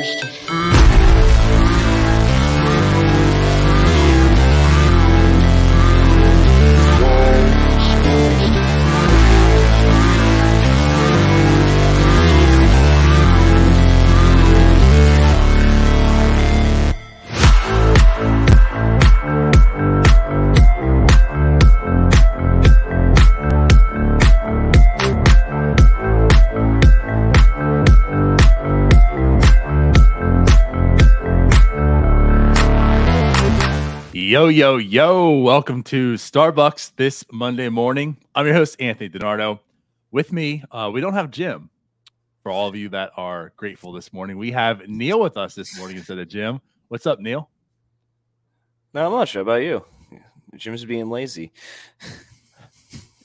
Yo, yo, yo. Welcome to Starbucs this Monday morning. I'm your host, Anthony DiNardo. With me, uh, we don't have Jim. For all of you that are grateful this morning, we have Neil with us this morning instead of Jim. What's up, Neil? Not much. How about you? Jim's being lazy.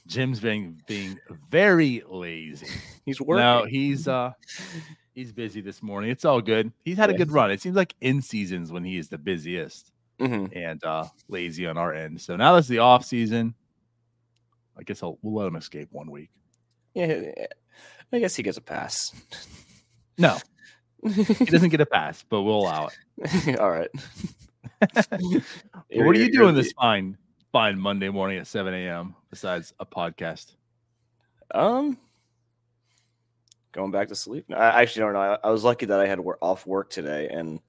Jim's being being very lazy. He's working. No, he's uh he's busy this morning. It's all good. He's had a good run. It seems like in seasons when he is the busiest. Hmm and uh lazy on our end. So now that's the off season. I guess I'll we'll let him escape one week. Yeah, I guess he gets a pass. No, he doesn't get a pass, but we'll allow it. All right. What are you doing this fine fine Monday morning at 7 a.m. besides a podcast? Um, going back to sleep. No, I actually don't know. I, I was lucky that I had wor- off work today, and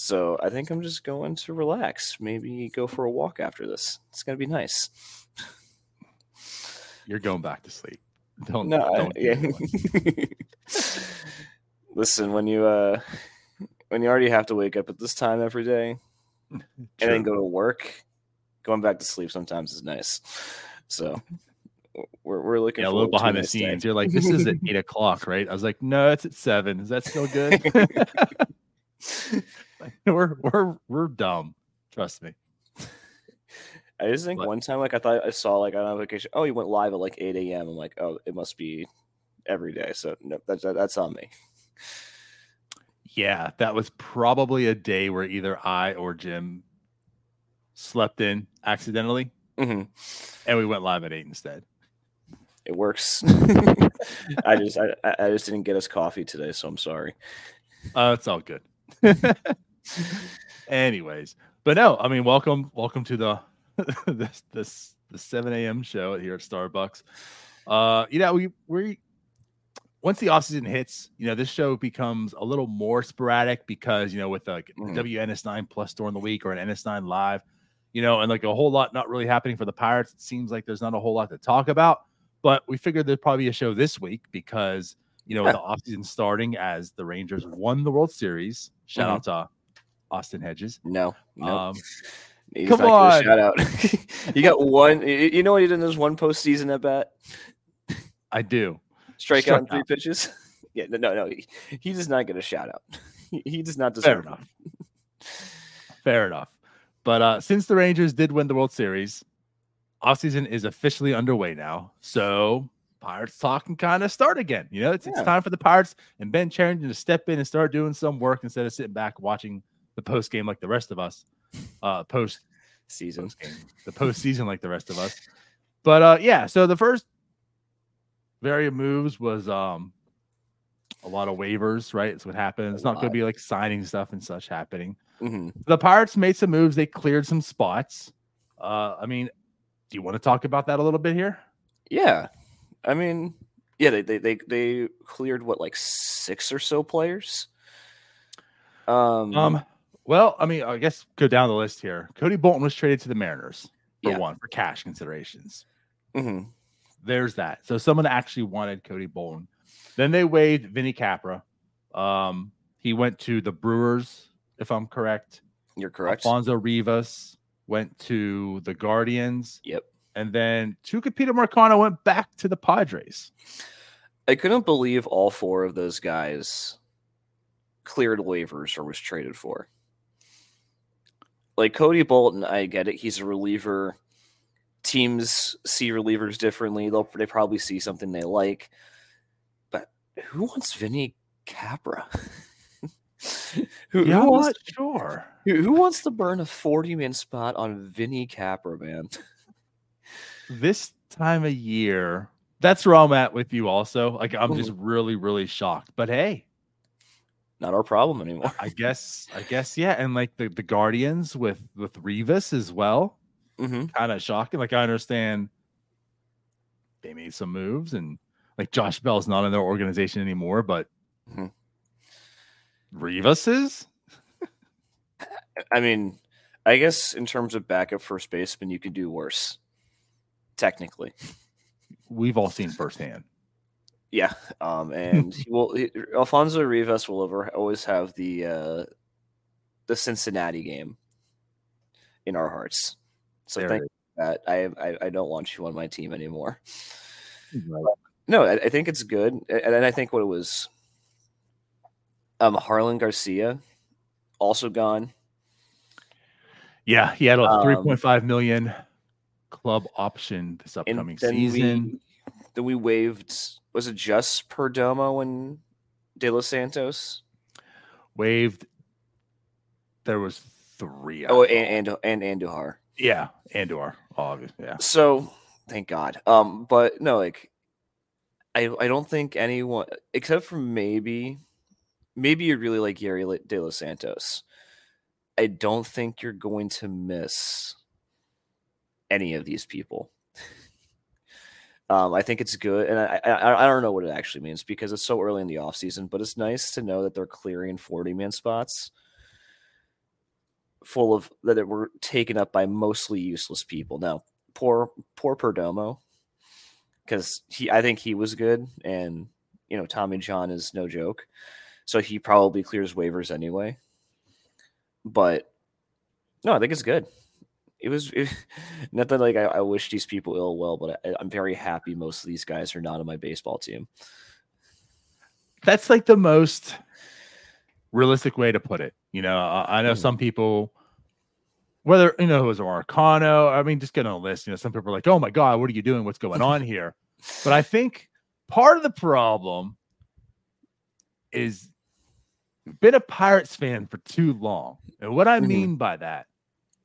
so I think I'm just going to relax. Maybe go for a walk after this. It's gonna be nice. You're going back to sleep. Don't No, I- don't do yeah. Listen, when you uh, when you already have to wake up at this time every day, and then go to work, going back to sleep sometimes is nice. So we're, we're looking Yeah, a little behind the nice day. scenes. You're like, this is at eight o'clock, right? I was like, no, it's at seven. Is that still good? We're we're we're dumb. Trust me. I just think But- one time, like I thought I saw like on a vacation. Oh, he went live at like eight a.m. I'm like, oh, it must be every day. So no, that's that's on me. Yeah, that was probably a day where either I or Jim slept in accidentally hmm and we went live at eight instead. It works. I just I, I I just didn't get us coffee today, so I'm sorry. Uh, it's all good. Anyways, but no, I mean, welcome, welcome to the this this the 7 a.m. show here at Starbucs. Uh, you know, we we once the off season hits, you know, this show becomes a little more sporadic because you know, with like Mhm. WNS9 plus during the week or an NS9 live, you know, and like a whole lot not really happening for the Pirates. It seems like there's not a whole lot to talk about. But we figured there'd probably be a show this week because you know, the offseason starting as the Rangers won the World Series. Shout Mhm. out to Austin Hedges. No, no. Um, come does not get a on. shout out. you got one. You know what he did in his one postseason at bat? I do. Strike out in three out. pitches. Yeah, no, no, no. He, he does not get a shout out. He, he does not deserve Fair enough. Fair enough. But uh, since the Rangers did win the World Series, offseason is officially underway now. So Pirates talk can kind of start again. You know, it's, it's time for the Pirates and Ben Cherington to step in and start doing some work instead of sitting back watching the post game like the rest of us. Uh, post season. the postseason like the rest of us. But uh, yeah, so the first various moves was um a lot of waivers, right? It's what happened. It's not going to be like signing stuff and such happening. hmm The Pirates made some moves. They cleared some spots. Uh, I mean, do you want to talk about that a little bit here? Yeah, I mean, yeah, they, they they they cleared what like six or so players. Um, Um, well, I mean, I guess go down the list here. Cody Bolton was traded to the Mariners for Yeah. one for cash considerations. mhm. There's that. So someone actually wanted Cody Bolton. Then they waived Vinny Capra. Um, he went to the Brewers, if I'm correct. you're correct. Alfonso Rivas went to the Guardians. Yep. And then Tucupita Marcano went back to the Padres. I couldn't believe all four of those guys cleared waivers or was traded for. Like Cody Bolton, I get it. He's a reliever. Teams see relievers differently. They'll they probably see something they like. But who wants Vinny Capra? who, Yeah, who, wants, sure. who, who wants to burn a 40 man spot on Vinny Capra, man? This time of year, that's where I'm at with you also. Like I'm just really, really shocked. But hey, not our problem anymore. I guess, I guess, yeah. And like the, the Guardians with with Rivas as well, hmm kind of shocking. Like I understand they made some moves and like Josh Bell's not in their organization anymore, but Mhm. Rivas is. I mean, I guess in terms of backup first baseman, you could do worse. Technically, We've all seen firsthand. yeah. Um, and he will he- Alfonso Rivas will ever always have the uh, the Cincinnati game in our hearts. So There thank you that. I, I I don't want you on my team anymore. Right. No, I, I think it's good, and then I think what it was. Um, Jarlin Garcia, also gone. Yeah, he had a Um, 3.5 million club option this upcoming then season. we then we waived. Was it just Perdomo and De Los Santos? Waived. There was three. Oh, and and and Andujar. yeah, Andor, obviously. Yeah, So thank God. Um, but no, like I I don't think anyone except for maybe maybe you really like Gary De Los Santos. I don't think you're going to miss any of these people. Um, I think it's good, and I, I I don't know what it actually means because it's so early in the off season. But it's nice to know that they're clearing forty man spots full of that were taken up by mostly useless people. Now, poor poor Perdomo, because he I think he was good, and you know Tommy John is no joke, so he probably clears waivers anyway. But no, I think it's good. It was it, not that like I, I wish these people ill well, but I, I'm very happy most of these guys are not on my baseball team. that's like the most realistic way to put it. You know, I, I know Mhm. some people, whether you know it was Arcano. I mean, just get on a list. You know, some people are like, "Oh my god, what are you doing? What's going on here?" But I think part of the problem is been a Pirates fan for too long. And what I Mhm. mean by that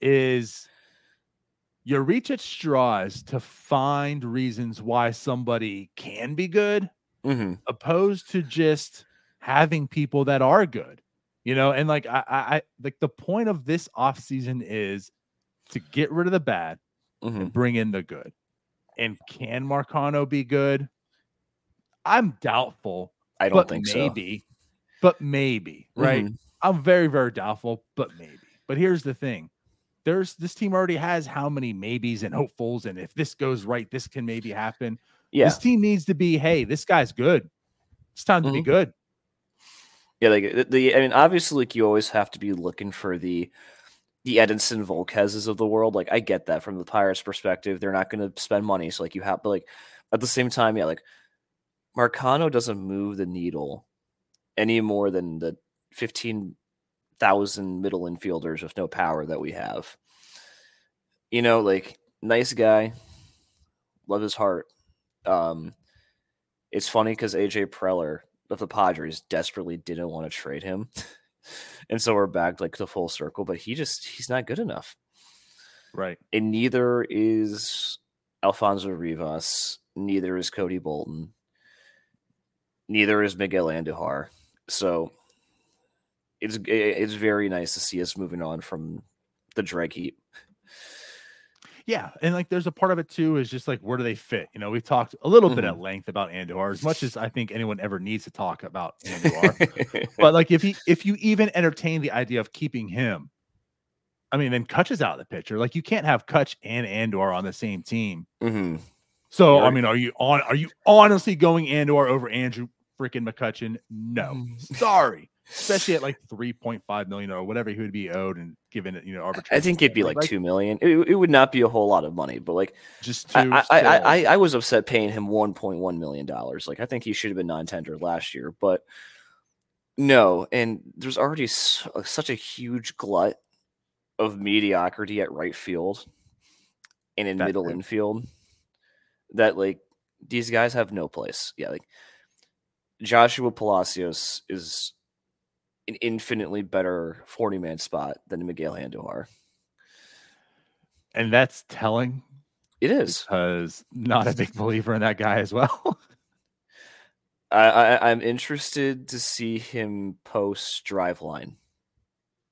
is you reach at straws to find reasons why somebody can be good Mm-hmm. opposed to just having people that are good you know and like I, I I- like the point of this off season is to get rid of the bad Mm-hmm. and bring in the good and can marcano be good i'm doubtful I don't think so. maybe but maybe right Mhm. i'm very very doubtful but maybe but here's the thing there's this team already has how many maybes and hopefuls and if this goes right this can maybe happen Yeah, this team needs to be hey this guy's good it's time to be Mhm. good Yeah, like the, the I mean, obviously, like you always have to be looking for the the Edinson Volquezes of the world. Like I get that from the Pirates' perspective, they're not going to spend money, so like you have, but like at the same time, yeah, like Marcano doesn't move the needle any more than the fifteen thousand middle infielders with no power that we have. You know, like nice guy, love his heart. Um, it's funny because AJ Preller of the Padres desperately didn't want to trade him. and so we're back like the full circle, but he just he's not good enough. right And neither is Alfonso Rivas, neither is Cody Bolton, neither is Miguel Andujar. So it's it's very nice to see us moving on from the drag heap. Yeah, and like there's a part of it too is just like where do they fit? You know, we've talked a little bit Mhm. at length about Andor, as much as I think anyone ever needs to talk about Andor. but like if he if you even entertain the idea of keeping him, I mean, then Kutch is out of the picture. Like you can't have Kutch and Andor on the same team. Mhm. So I mean, are you on? Are you honestly going Andor over Andrew freaking McCutcheon? No, Mhm. sorry. Especially at like three point five million or whatever he would be owed and given it, you know, I think it'd be Like, like two million. It, it would not be a whole lot of money, but like just I, two. I, I. I, I was upset paying him one point one million dollars. Like I think he should have been non-tender last year, but no. And there's already uh, such a huge glut of mediocrity at right field and in That middle too. infield that like these guys have no place. Yeah, like Joshua Palacios is an infinitely better 40 man spot than Miguel Andujar. and that's telling It is. because not a big believer in that guy as well. I, I I'm interested to see him post driveline.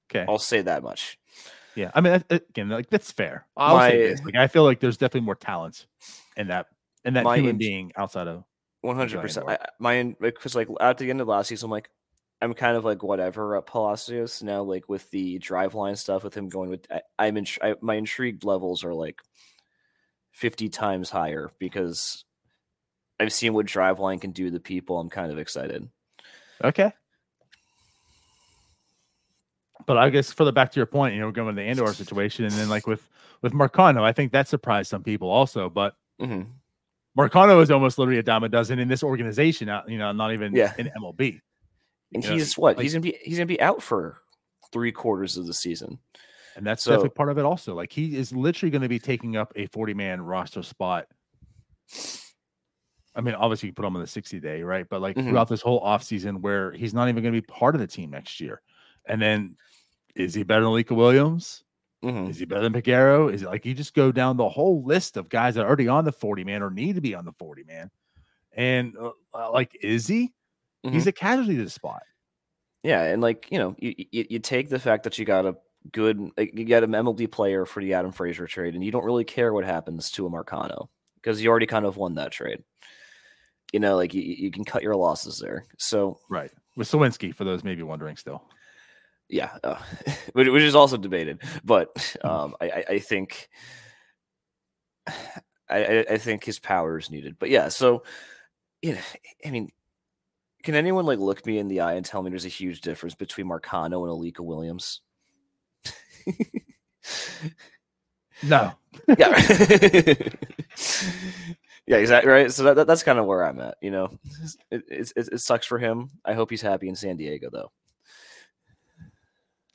Okay. I'll say that much. Yeah, I mean, again, like that's fair. I'll My- say this: like, I feel like there's definitely more talents in that in that human being outside of. One hundred percent. Andor. My because like at the end of last season, I'm like I'm kind of like whatever at Palacios now. Like with the driveline stuff, with him going with, I, I'm in, I, my intrigued levels are like fifty times higher because I've seen what driveline can do to people. I'm kind of excited. Okay. But I guess for the back to your point, you know, going to the Andor situation, and then like with with Marcano, I think that surprised some people also. But hmm Marcano is almost literally a dime a dozen in this organization. uh, You know, not even Yeah. in MLB. And know, he's what? like- he's gonna be he's gonna be out for three quarters of the season. And that's So- definitely part of it also. Like he is literally going to be taking up a 40 man roster spot. I mean, obviously you put him on the 60 day, right? But like Mhm. throughout this whole offseason where he's not even going to be part of the team next year. And then is he better than Lika Williams? Mhm. Is he better than Peguero? Is it like you just go down the whole list of guys that are already on the 40 man or need to be on the 40 man? And uh, uh, like, is he? He's Mhm. a casualty to the spot. Yeah, and like you know, you, you you take the fact that you got a good, like, you got an MLB player for the Adam Frazier trade, and you don't really care what happens to a Marcano because you already kind of won that trade. You know, like you, you can cut your losses there. So Right. With Suwinski, for those maybe wondering still. yeah, uh, which, which is also debated, but um, I, I, think I, I, I think his power is needed. But yeah, so you know, I mean, can anyone like look me in the eye and tell me there's a huge difference between Marcano and Alika Williams? No. yeah, yeah, exactly right. So that, that that's kind of where I'm at. You know, it, it, it, it sucks for him. I hope he's happy in San Diego though.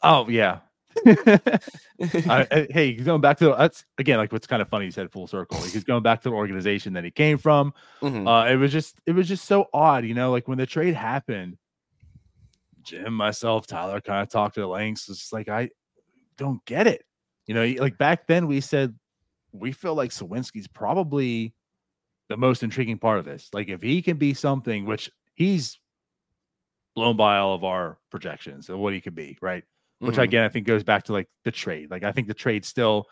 Oh yeah. I, I- hey, he's going back to that's again like what's kind of funny. He said full circle. He's going back to the organization that he came from. Mhm. Uh, it was just it was just so odd, you know. Like when the trade happened, Jim, myself, Tyler kind of talked to the lengths. It's like I don't get it. You know, like back then we said we feel like Suwinski's probably the most intriguing part of this. Like if he can be something, which he's blown by all of our projections of what he could be, right? Which Mhm. again I think goes back to like the trade. Like I think the trade still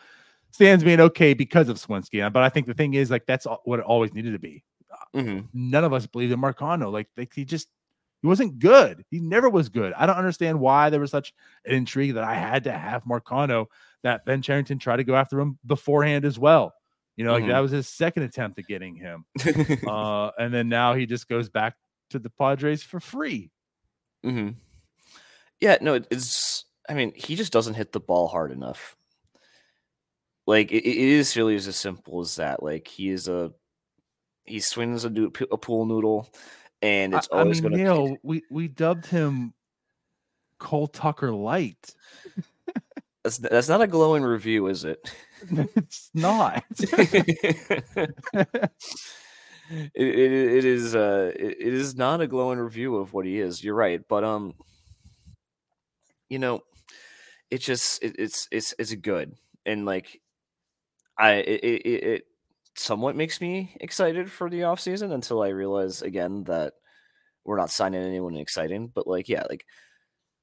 stands being okay because of Suwinski, but I think the thing is like that's what it always needed to be. Mhm. None of us believed in Marcano. Like, like he just he wasn't good. He never was good. I don't understand why there was such an intrigue that I had to have Marcano. That Ben Cherington tried to go after him beforehand as well. You know, like Mhm. that was his second attempt at getting him. Uh, and then now he just goes back to the Padres for free. hmm Yeah, no, it's. I mean, he just doesn't hit the ball hard enough. Like it, it is really as simple as that. Like he is a he swings a, a pool noodle, and it's I, I always mean, going to. Neil, we we dubbed him Cole Tucker Light. That's that's not a glowing review, is it? it's not. it, it, it is uh it, it is not a glowing review of what he is you're right but um you know it just it, it's it's it's good and like i it, it, it somewhat makes me excited for the off season until i realize again that we're not signing anyone exciting but like yeah like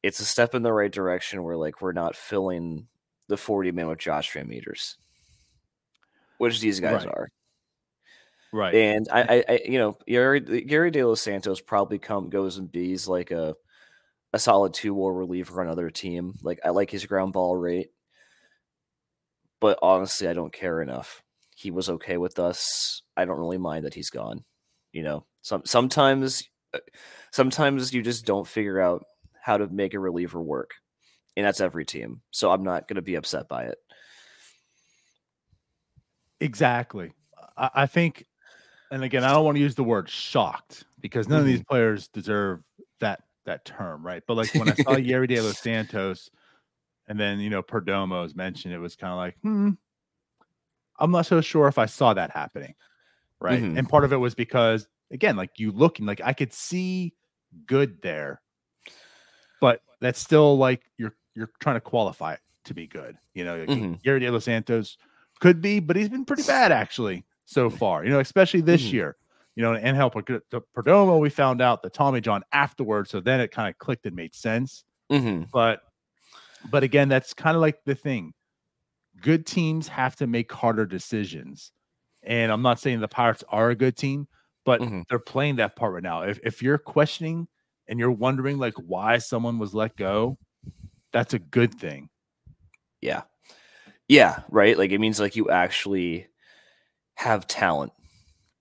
it's a step in the right direction where like we're not filling the 40 man with josh VanMeters which these guys Right. are right. and I, I, I you know, Gary, Gary De Los Santos probably come goes and bees like a a solid two war reliever on another team. Like I like his ground ball rate, but honestly, I don't care enough. He was okay with us. I don't really mind that he's gone. You know, some sometimes, uh, sometimes you just don't figure out how to make a reliever work, and that's every team. So I'm not going to be upset by it. Exactly. I, I think, and again, I don't want to use the word shocked because none of these players deserve that term, right? But like when I saw Yerry De Los Santos, and then you know Perdomo Perdomo's mentioned, it was kind of like, hmm, I'm not so sure if I saw that happening, right? Mhm. And part of it was because again, like you looking, like I could see good there, but that's still like you're you're trying to qualify it to be good, you know. Like Mhm. Gary De Los Santos could be, but he's been pretty bad actually so far. You know, especially this Mhm. year. You know, and help the Perdomo, we found out the Tommy John afterwards. So then it kind of clicked and made sense. Mhm. But but again, that's kind of like the thing. Good teams have to make harder decisions. And I'm not saying the Pirates are a good team, but Mhm. they're playing that part right now. If if you're questioning and you're wondering like why someone was let go, that's a good thing. Yeah. Yeah, right? Like it means like you actually have talent.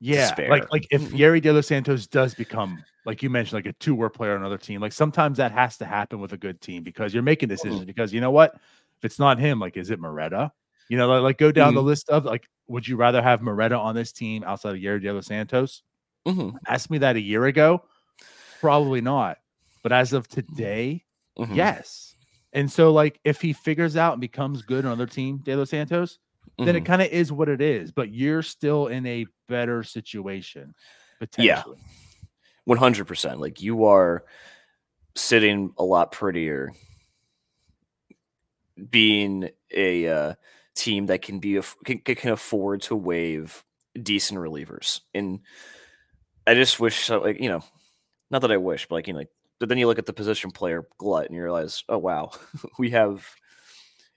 Yeah, spare. like like if. Yerry De Los Santos does become like you mentioned, like a two war player on another team, like sometimes that has to happen with a good team because you're making decisions. Because you know what, if it's not him, like is it Moreta? You know, like, like go down the list of like, would you rather have Moreta on this team outside of Yerry De Los Santos? Mhm. Ask me that a year ago, probably not. But as of today, Mhm. yes. And so, like, if he figures out and becomes good on another team, De Los Santos, then it kind of is what it is. But you're still in a better situation, potentially. 100%. Like you are sitting a lot prettier being a uh, team that can be can, can afford to waive decent relievers. And I just wish like, you know, not that I wish, but like, you know, like, but then you look at the position player glut and you realize, oh wow, we have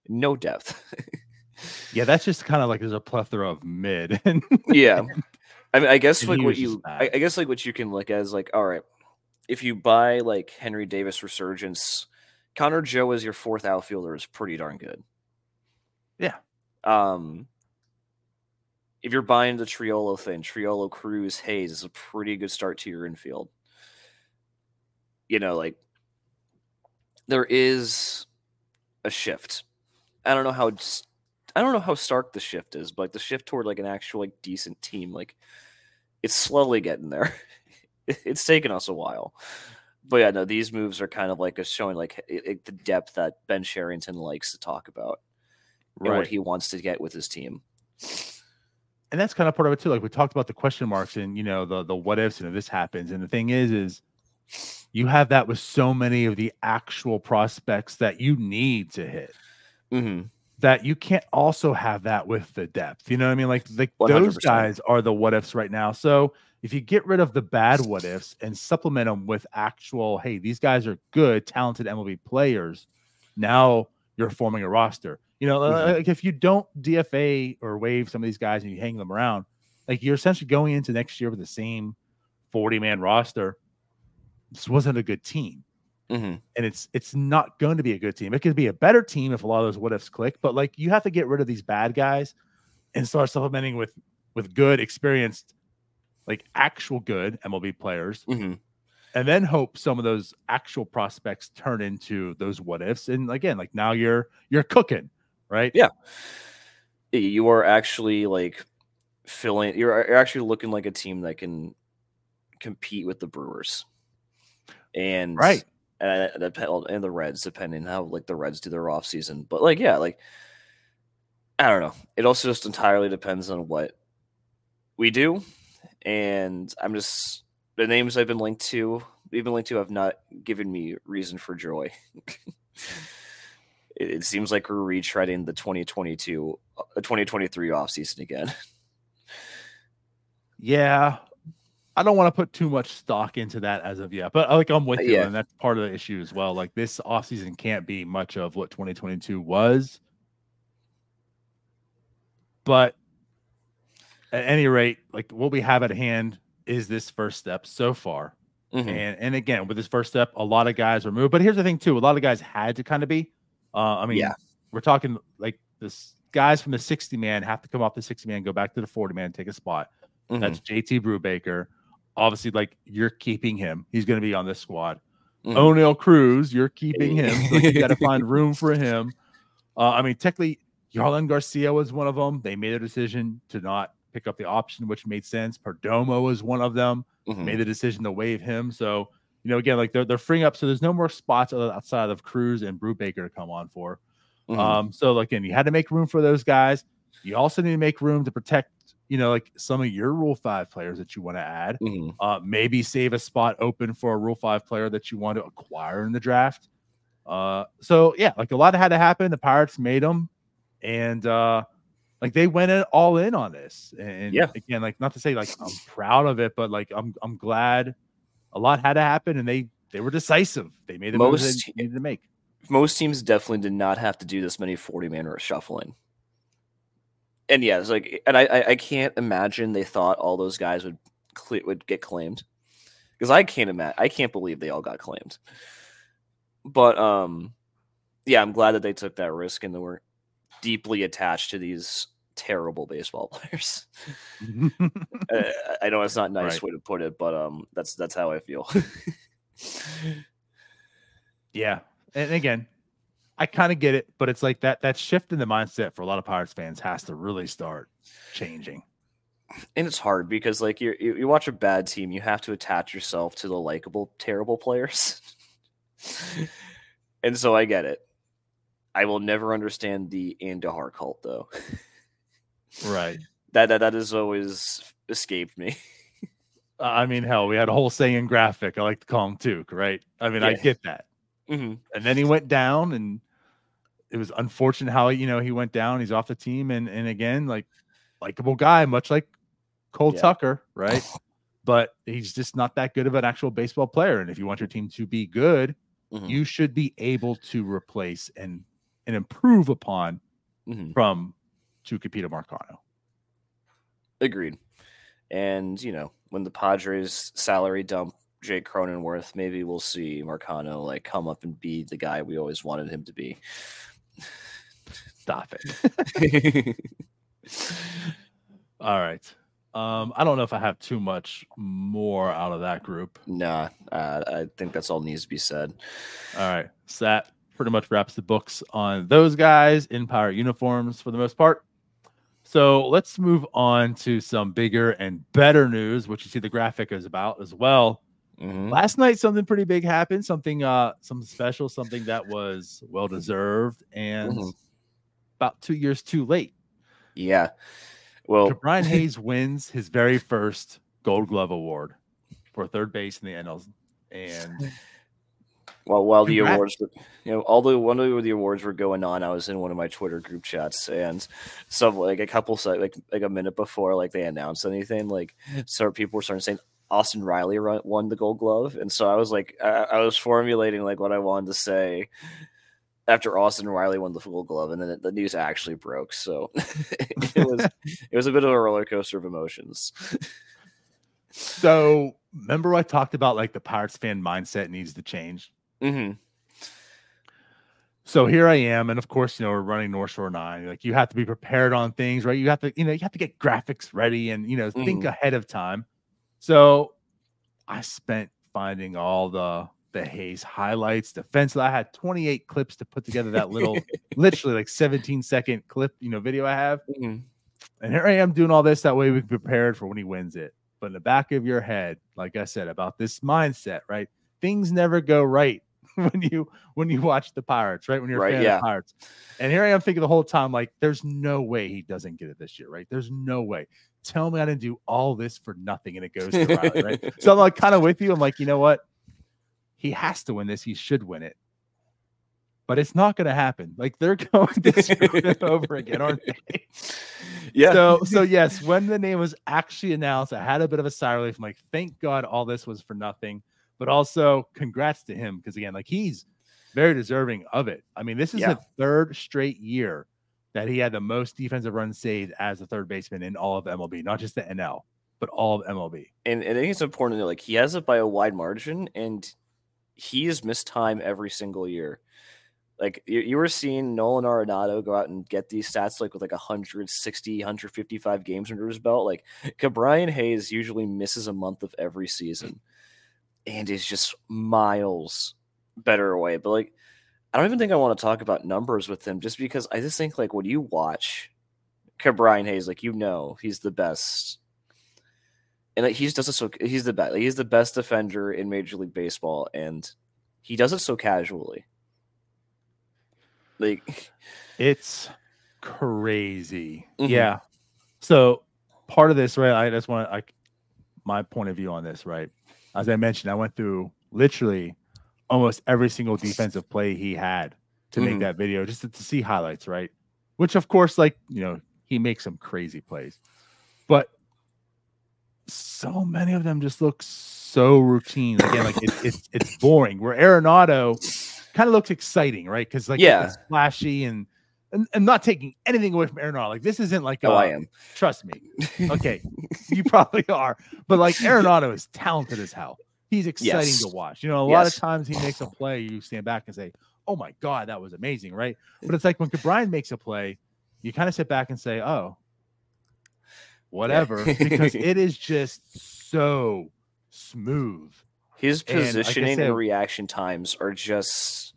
no depth. Yeah, that's just kind of like there's a plethora of mid. And yeah. I mean, I guess like what you, I. I guess like what you can look at is like, all right, if you buy like Henry Davis resurgence, Connor Joe as your fourth outfielder is pretty darn good. Yeah. Um, if you're buying the Triolo thing, Triolo Cruz Hayes is a pretty good start to your infield. You know, like there is a shift. I don't know how I don't know how stark the shift is, but like the shift toward like an actual like decent team, like it's slowly getting there. it's taken us a while. But yeah, no, these moves are kind of like a showing like it, it- the depth that Ben Cherington likes to talk about and what he wants to get with his team. and that's kind of part of it too. Like we talked about the question marks and you know the the what ifs and if this happens. And the thing is, is you have that with so many of the actual prospects that you need to hit. hmm That you can't also have that with the depth. You know what I mean? Like like those 100%. guys are the what ifs right now. So if you get rid of the bad what ifs and supplement them with actual, hey, these guys are good, talented MLB players. Now you're forming a roster. You know, Mhm. like if you don't DFA or waive some of these guys and you hang them around, like you're essentially going into next year with the same 40 man roster. This wasn't a good team. Hmm And it's it's not going to be a good team. It could be a better team if a lot of those what ifs click, but like you have to get rid of these bad guys and start supplementing with with good, experienced, like actual good MLB players hmm and then hope some of those actual prospects turn into those what ifs. And again, like now you're you're cooking, right? Yeah. You are actually like filling. You're you're actually looking like a team that can compete with the Brewers, and Right. And, and the Reds, depending how like the Reds do their off season. But like, yeah, like I don't know. It also just entirely depends on what we do, and I'm just the names I've been linked to. We've been linked to have not given me reason for joy. it, it seems like we're retreading the 2022, uh, 2023 offseason again. Yeah. I don't want to put too much stock into that as of yet, but like I'm with you, Yeah. and that's part of the issue as well. Like this offseason can't be much of what 2022 was. But at any rate, like what we have at hand is this first step so far. Mhm. And and again, with this first step, a lot of guys were moved. But here's the thing too: a lot of guys had to kind of be. Uh, I mean, Yeah. we're talking like this guys from the 60 man have to come off the 60 man, go back to the 40 man, take a spot. Mhm. That's JT Brubaker. Obviously, like you're keeping him. He's going to be on this squad. Mhm. Oneil Cruz, you're keeping him. So you got to find room for him. Uh, I mean, technically, Jarlin Garcia was one of them. They made a decision to not pick up the option, which made sense. Perdomo was one of them. Mhm. Made the decision to waive him. So, you know, again, like they're, they're freeing up. So there's no more spots outside of Cruz and Brubaker to come on for. Mhm. Um, so like, again, you had to make room for those guys. You also need to make room to protect, you know, like some of your Rule Five players that you want to add. Mhm. Uh, maybe save a spot open for a Rule Five player that you want to acquire in the draft. Uh, so yeah, like a lot had to happen. The Pirates made them, and uh, like they went in, all in on this. And Yeah. again, like not to say like I'm proud of it, but like I'm I'm glad a lot had to happen and they they were decisive. They made the moves Most- they needed to make. most teams definitely did not have to do this many 40 man shuffling. And yeah, it's like, and I, I, I can't imagine they thought all those guys would cle would get claimed because I can't imagine, I can't believe they all got claimed. But um, yeah, I'm glad that they took that risk and they were deeply attached to these terrible baseball players. uh, I know it's not a nice Right. way to put it, but um, that's that's how I feel. Yeah. And again, I kind of get it, but it's like that that shift in the mindset for a lot of Pirates fans has to really start changing. and it's hard because like you you you watch a bad team, you have to attach yourself to the likable, terrible players. and so I get it. I will never understand the Andujar cult though. Right. That that that has always escaped me. I mean, hell, we had a whole saying graphic. I like to call him Tuke, right? I mean, I get that. Mhm. And then he went down and it was unfortunate how you know he went down. He's off the team and and again, like likable guy, much like Cole Yeah. Tucker, right? but he's just not that good of an actual baseball player. And if you want your team to be good, Mhm. you should be able to replace and and improve upon Mhm. from Tucapita Marcano. Agreed. And you know, when the Padres salary dump Jake Cronenworth, maybe we'll see Marcano like come up and be the guy we always wanted him to be. Stop it. All right. Um, I don't know if I have too much more out of that group. nah, uh, I think that's all needs to be said. All right. So that pretty much wraps the books on those guys in power uniforms for the most part. So let's move on to some bigger and better news, which you see the graphic is about as well. Mhm. Last night, something pretty big happened, something uh something special, something that was well deserved and Mhm. about two years too late. Yeah. Well, Brian Hayes wins his very first Gold Glove Award for third base in the NL, and Well, while the Congrats. awards, were, you know, although one of the awards were going on, I was in one of my Twitter group chats, and some like a couple like like a minute before like they announced anything, like so people were starting saying Austin Riley run, won the Gold Glove, and so I was like, I, I was formulating like what I wanted to say after Austin Riley won the Gold Glove, and then it, the news actually broke. So it was it was a bit of a roller coaster of emotions. so remember I talked about like the Pirates fan mindset needs to change. hmm So here I am, and of course, you know, we're running North Shore Nine. Like you have to be prepared on things, right? You have to, you know, you have to get graphics ready and you know think Mhm. ahead of time. So I spent finding all the the Hayes highlights, defense. I had 28 clips to put together that little, literally like 17 second clip, you know, video I have. Mhm. And here I am doing all this that way we prepared for when he wins it. But in the back of your head, like I said, about this mindset, right? Things never go right when you when you watch the Pirates, right? When you're a fan yeah. of the Pirates. And here I am thinking the whole time, like, there's no way he doesn't get it this year, right? There's no way. Tell me I didn't do all this for nothing and it goes to Riley, right? So I'm like kind of with you. I'm like, you know what? He has to win this. He should win it. But it's not going to happen. Like they're going to screw it over again, aren't they? Yeah. So, so yes, when the name was actually announced, I had a bit of a sigh relief. I'm like, thank God all this was for nothing. But also, congrats to him because again, like he's very deserving of it. I mean, this is Yeah. the third straight year that he had the most defensive runs saved as a third baseman in all of MLB, not just the NL, but all of MLB. and, I think it's important that like he has it by a wide margin, and he has missed time every single year. Like you, you were seeing Nolan Arenado go out and get these stats like with like 160, 155 games under his belt. Like Brian Hayes usually misses a month of every season and is just miles better away. But like I don't even think I want to talk about numbers with him just because I just think like when you watch Brian Hayes, like you know he's the best and like, he's does it so he's the best he's the best defender in major league baseball and he does it so casually like It's crazy. Mhm. Yeah. So part of this, right? I just want to like my point of view on this, right? As I mentioned, I went through literally almost every single defensive play he had to Mhm. make that video just to, to see highlights, right? Which of course, like you know, he makes some crazy plays. But so many of them just look so routine. Again, like it's it's, it's boring. Where Arenado kind of looks exciting, right? Because like Yeah. it's flashy and, and and not taking anything away from Arenado. Like this isn't like Oh, uh, I am. Trust me. Okay, you probably are, but like Arenado is talented as hell. He's exciting Yes. to watch. You know, a lot of times he makes a play, you stand back and say, "Oh my god, that was amazing!" Right? But it's like when Brian makes a play, you kind of sit back and say, "Oh, whatever," because it is just so smooth. His And like positioning and, reaction times are just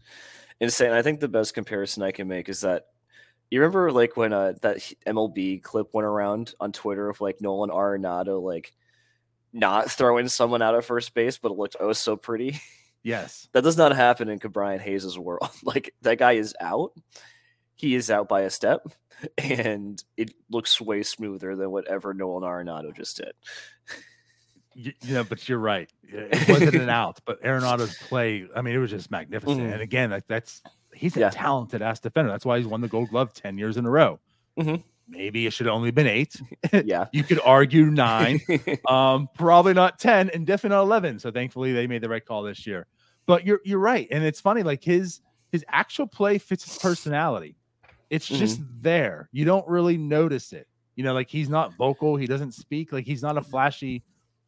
insane. I think the best comparison I can make is that you remember like when uh, that MLB clip went around on Twitter of like Nolan Arenado like not throwing someone out of first base, but it looked oh so pretty. Yes, that does not happen in Brian Hayes' world. Like that guy is out. He is out by a step, and it looks way smoother than whatever Nolan Arenado just did. you but you're right. It wasn't an out, but Arenado's play. I mean, it was just magnificent. Mhm. And again, like that's he's a Yeah. talented ass defender. That's why he's won the Gold Glove ten years in a row. Mhm. Maybe it should have only been eight. Yeah. You could argue nine. um, probably not 10 and definitely not 11. So thankfully they made the right call this year. But you're you're right. And it's funny, like his his actual play fits his personality. It's just there. You don't really notice it. You know, like he's not vocal, he doesn't speak, like he's not a flashy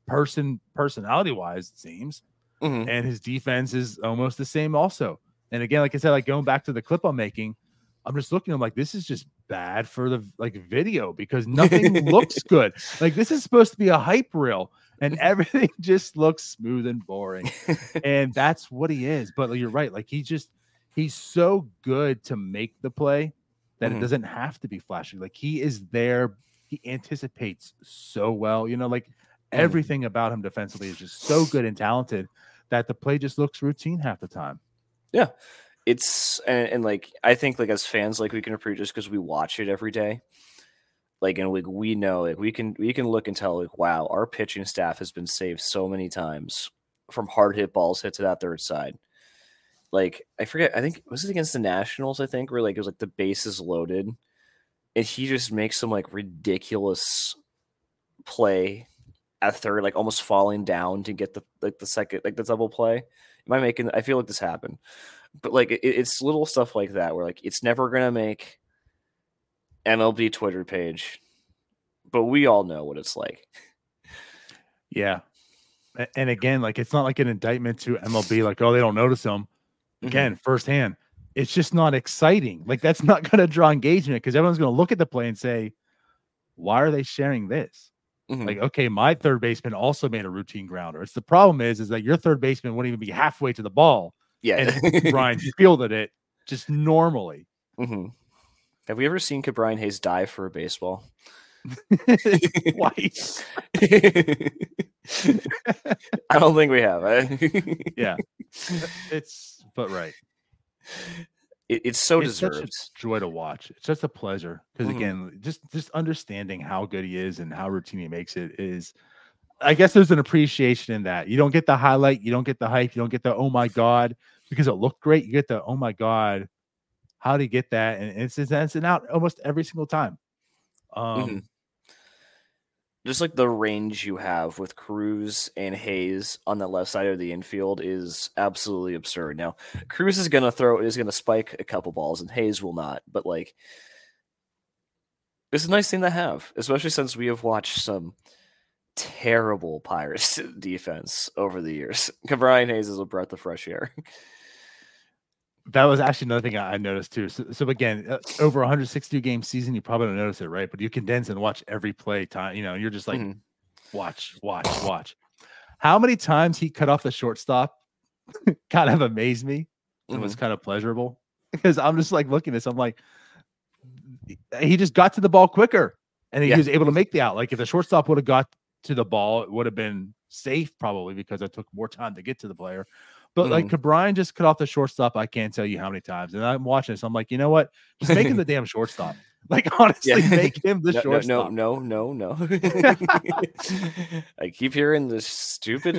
person personality wise, it seems. Mhm. And his defense is almost the same also. And again, like I said, like going back to the clip I'm making, I'm just looking, I'm like, this is just bad for the like video because nothing looks good. Like this is supposed to be a hype reel, and everything just looks smooth and boring. And that's what he is. But you're right, like he just he's so good to make the play that Mhm. it doesn't have to be flashy. Like he is there, he anticipates so well. You know, like everything about him defensively is just so good and talented that the play just looks routine half the time. It's and, and like I think like as fans like we can appreciate just because we watch it every day. Like and like we know like we can we can look and tell like wow our pitching staff has been saved so many times from hard hit balls hit to that third side. Like I forget I think was it against the Nationals I think where like it was like the bases loaded and he just makes some like ridiculous play at third like almost falling down to get the like the second like the double play. Am I making I feel like this happened but like it, it's little stuff like that where like it's never gonna make MLB Twitter page, but we all know what it's like. Yeah. And again, like it's not like an indictment to MLB, like, oh, they don't notice him. Mm-hmm. Again, firsthand, it's just not exciting. Like that's not going to draw engagement because everyone's going to look at the play and say, why are they sharing this? Mhm. Like, okay, my third baseman also made a routine grounder. It's the problem is, is that your third baseman wouldn't even be halfway to the ball, yeah, and Brian fielded it just normally. Mhm. Have we ever seen Brian Hayes dive for a baseball? Twice. I don't think we have. eh? Yeah. It's but right. It, it's so it's such deserved. a joy to watch. It's just a pleasure because Mhm. again, just just understanding how good he is and how routine he makes it is. I guess there's an appreciation in that. You don't get the highlight, you don't get the hype, you don't get the oh my god because it looked great. You get the oh my god, how do you get that? And it's it's, it's an out almost every single time. Um, Mhm. Just like the range you have with Cruz and Hayes on the left side of the infield is absolutely absurd. Now, Cruz is going to throw, is going to spike a couple balls, and Hayes will not. But like, it's a nice thing to have, especially since we have watched some terrible Pirates defense over the years. Brian Hayes is a breath of fresh air. that was actually another thing I noticed too. So, so again, uh, over 162 game season, you probably don't notice it, right? But you condense and watch every play time. You know, you're just like, Mhm. watch, watch, watch. How many times he cut off the shortstop kind of amazed me. It was kind of pleasurable because I'm just like looking at this. I'm like, he just got to the ball quicker and he Yeah. was able to make the out. Like if the shortstop would have got to the ball, it would have been safe probably because it took more time to get to the player. But like Mhm. could Brian just cut off the shortstop? I can't tell you how many times. And I'm watching this. I'm like, you know what? Just make him the damn shortstop. Like honestly, Yeah. make him the no, shortstop. no, no, no, no. I keep hearing this stupid.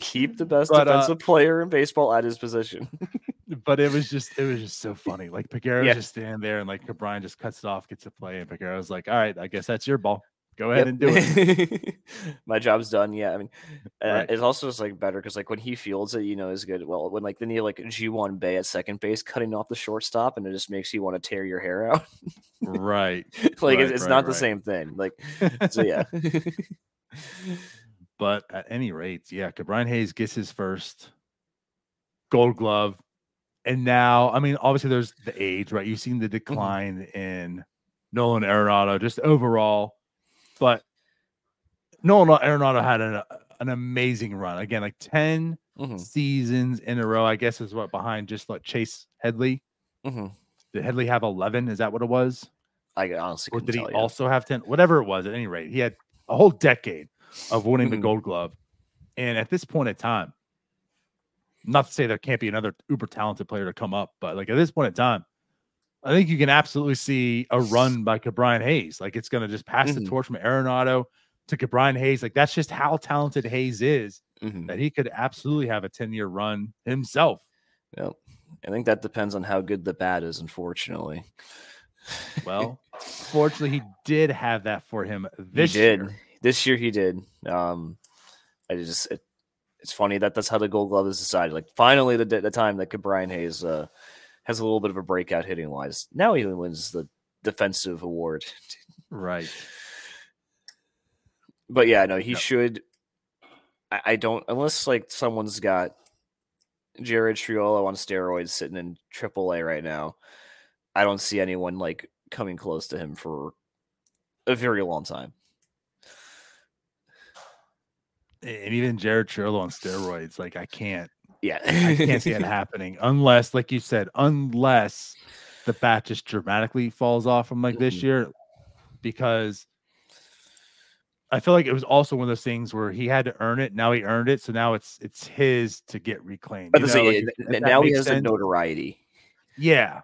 keep the best But, uh, defensive player in baseball at his position. but it was just it was just so funny. Like Peguero Yeah. just standing there and like O'Brien just cuts it off, gets a play, and Peguero's like, "All right, I guess that's your ball. Go ahead and do it." My job's done. Yeah, I mean, uh, Right. it's also just like better because like when he fields it, you know, is good. Well, when like then you have, like Ji Hwan Bae at second base cutting off the shortstop, and it just makes you want to tear your hair out. right. like Right, it's, it's right, not the same thing. Like so, yeah. But at any rate, yeah, Brian Hayes gets his first gold glove. And now, I mean, obviously there's the age, right? You've seen the decline in Nolan Arenado just overall. But Nolan Arenado had an, an amazing run. Again, like 10 Mhm, seasons in a row, I guess is what behind just like Chase Headley. mhm. Did Headley have 11? Is that what it was? I honestly Or did he you. also have 10? Whatever it was, at any rate, he had a whole decade of winning the Mhm. gold glove. And at this point in time, not to say there can't be another uber talented player to come up, but like at this point in time, I think you can absolutely see a run by Ke'Bryan Hayes. Like it's going to just pass the Mhm. torch from Arenado to Ke'Bryan Hayes. Like that's just how talented Hayes is Mhm. that he could absolutely have a 10 year run himself. Yep. I think that depends on how good the bat is. Unfortunately, Well, fortunately, he did have that for him this he did year. this year. He did. Um, I just it, it's funny that that's how the Gold Glove is decided. Like finally, the the time that Brian Hayes uh, has a little bit of a breakout hitting wise. Now he wins the defensive award. Right. But yeah, no, he Yep. should. I, I don't unless like someone's got Jared Triolo on steroids sitting in AAA right now. I don't see anyone like coming close to him for a very long time. And even Jared Triolo on steroids, like I can't, Yeah, I can't see it happening unless, like you said, unless the bat just dramatically falls off from like this Mhm. year, because I feel like it was also one of those things where he had to earn it. Now he earned it, so now it's it's his to get reclaimed. But you know, like, n- if- if n- that now he has sense. notoriety. Yeah.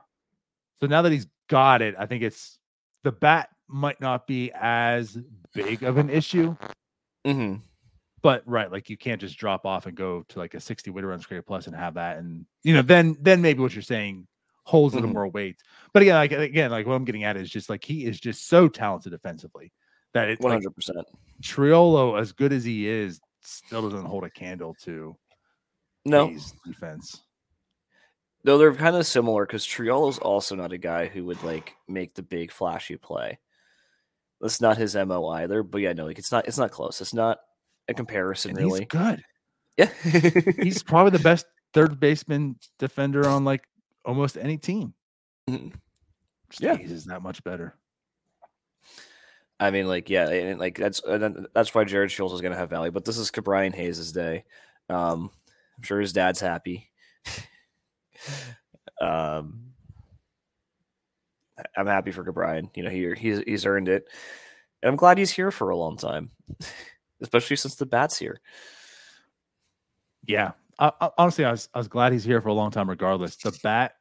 So now that he's got it, I think it's the bat might not be as big of an issue, hmm but right, like you can't just drop off and go to like a 60 weighted runs created plus and have that. And you know, then then maybe what you're saying holds a little mm-hmm. more weight. But again, like again, like what I'm getting at is just like he is just so talented defensively that it's One like hundred percent. Triolo, as good as he is, still doesn't hold a candle to No, Hayes' defense. though they're kind of similar because Triolo's also not a guy who would like make the big flashy play. That's not his mo either. But yeah, no, like it's not. It's not close. It's not a comparison, And really. he's good. Yeah, He's probably the best third baseman defender on like almost any team. Mhm. Yeah. He's that much better. I mean, like, yeah, and like that's and that's why Jared Schultz is going to have value. But this is Brian Hayes' day. Um, I'm sure his dad's happy. um, I'm happy for Brian. You know, he he's he's earned it, and I'm glad he's here for a long time, especially since the bat's here. Yeah. I, I- honestly, I was I was glad he's here for a long time. Regardless, the bat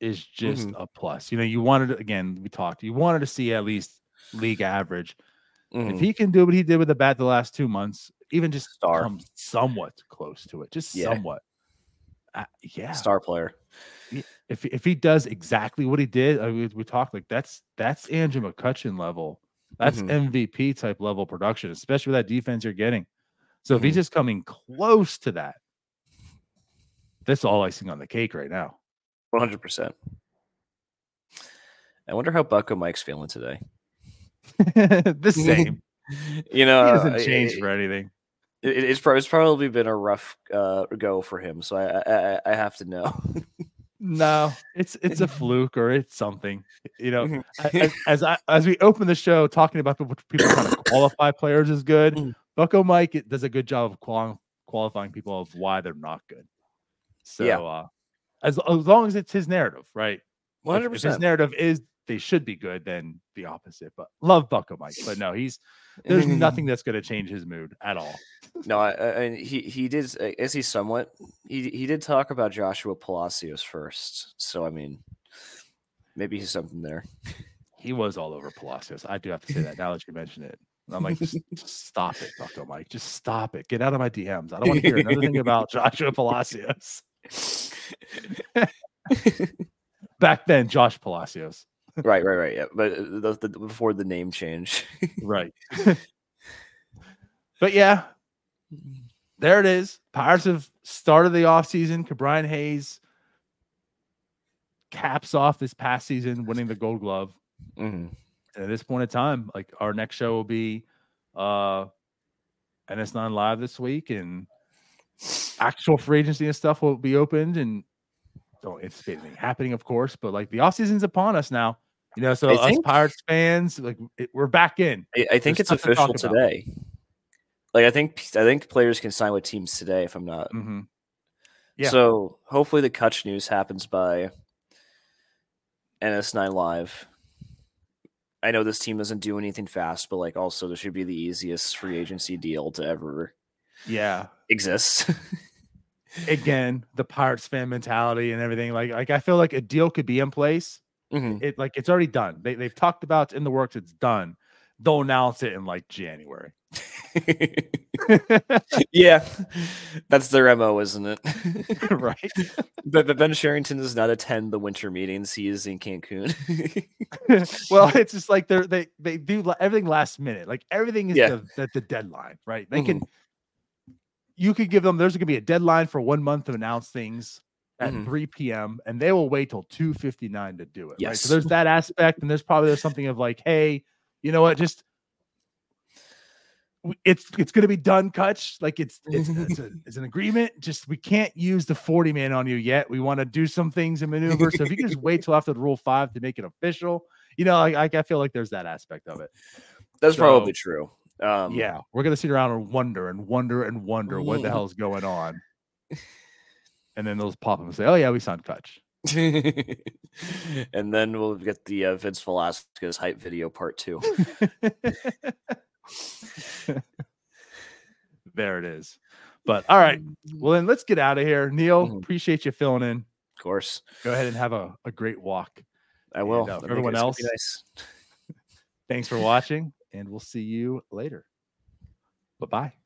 is just Mhm. a plus. You know, you wanted to, again. We talked. You wanted to see at least league average. If Mhm. he can do what he did with the bat the last two months, even just Star. come somewhat close to it, just Yeah. somewhat. Uh, yeah. Star player. if if he does exactly what he did, I mean, we talked like that's that's Andrew McCutcheon level, that's Mhm. MVP type level production, especially with that defense you're getting. So if he's Mhm. just coming close to that, that's all icing on the cake right now. 100. percent I wonder how Bucko Mike's feeling today. the same. You know, he doesn't uh, change for anything. It, it's, prob- it's probably been a rough uh, go for him, so I, I- I have to know. No, it's it's a fluke or it's something. You know, Mhm. as, as I as we open the show talking about people, people trying to qualify players is good. Mm. Bucko Mike it does a good job of qual- qualifying people of why they're not good. So Yeah. uh, as as long as it's his narrative, right? One hundred If, if his narrative is they should be good, then the opposite. But love Bucko Mike, but no, he's there's nothing that's going to change his mood at all. No, I, I, I- he he did. Is he somewhat? He he did talk about Joshua Palacios first, so I mean, maybe he's something there. He was all over Palacios. I do have to say that now that you mention it. I'm like, just, just stop it, Bucko Mike. Just stop it. Get out of my DMs. I don't want to hear another thing about Joshua Palacios. Back then, Josh Palacios. right, right, right. Yeah, but uh, the, the, before the name change. right. but yeah, there it is. Pirates have started the offseason. Ke'Bryan Hayes caps off this past season winning the gold glove. Mm-hmm. And at this point in time, like our next show will be uh NS9 live this week and actual free agency and stuff will be opened and don't anticipate anything happening, of course, but like the off season's upon us now. You know, so I us think, Pirates fans, like it, we're back in. I, I think There's it's official to today. Like I think I think players can sign with teams today if I'm not. Mm-hmm. Yeah. So hopefully the Kutch news happens by NS9 Live. I know this team doesn't do anything fast, but like also this should be the easiest free agency deal to ever yeah exist. Again, the Pirates fan mentality and everything. Like like I feel like a deal could be in place. Mm-hmm. It like it's already done. They they've talked about in the works, it's done. They'll announce it in like January. yeah, that's their mo, isn't it? right. But, but Ben Cherington does not attend the winter meetings. He is in Cancun. well, it's just like they're they they do everything last minute. Like everything is yeah. the, the, deadline, right? They mm-hmm. can. You could give them. There's going to be a deadline for one month to announce things at mm-hmm. 3 p.m. and they will wait till 2:59 to do it. Yes. Right? So there's that aspect, and there's probably there's something of like, hey, you know what? Just it's it's going to be done, Kutch. Like it's it's, it's, a, it's, an agreement. Just we can't use the 40 man on you yet. We want to do some things and maneuver. So if you can just wait till after the rule five to make it official, you know, like I, feel like there's that aspect of it. That's so, probably true. Um, yeah, we're gonna sit around and wonder and wonder and wonder what the hell's going on, and then they'll pop up and say, "Oh yeah, we signed Kutch." and then we'll get the uh, Vince Velasquez hype video part two. there it is. But all right. Well, then let's get out of here. Neil, mm-hmm. appreciate you filling in. Of course. Go ahead and have a, a great walk. I will. And, uh, everyone else, nice. thanks for watching, and we'll see you later. Bye bye.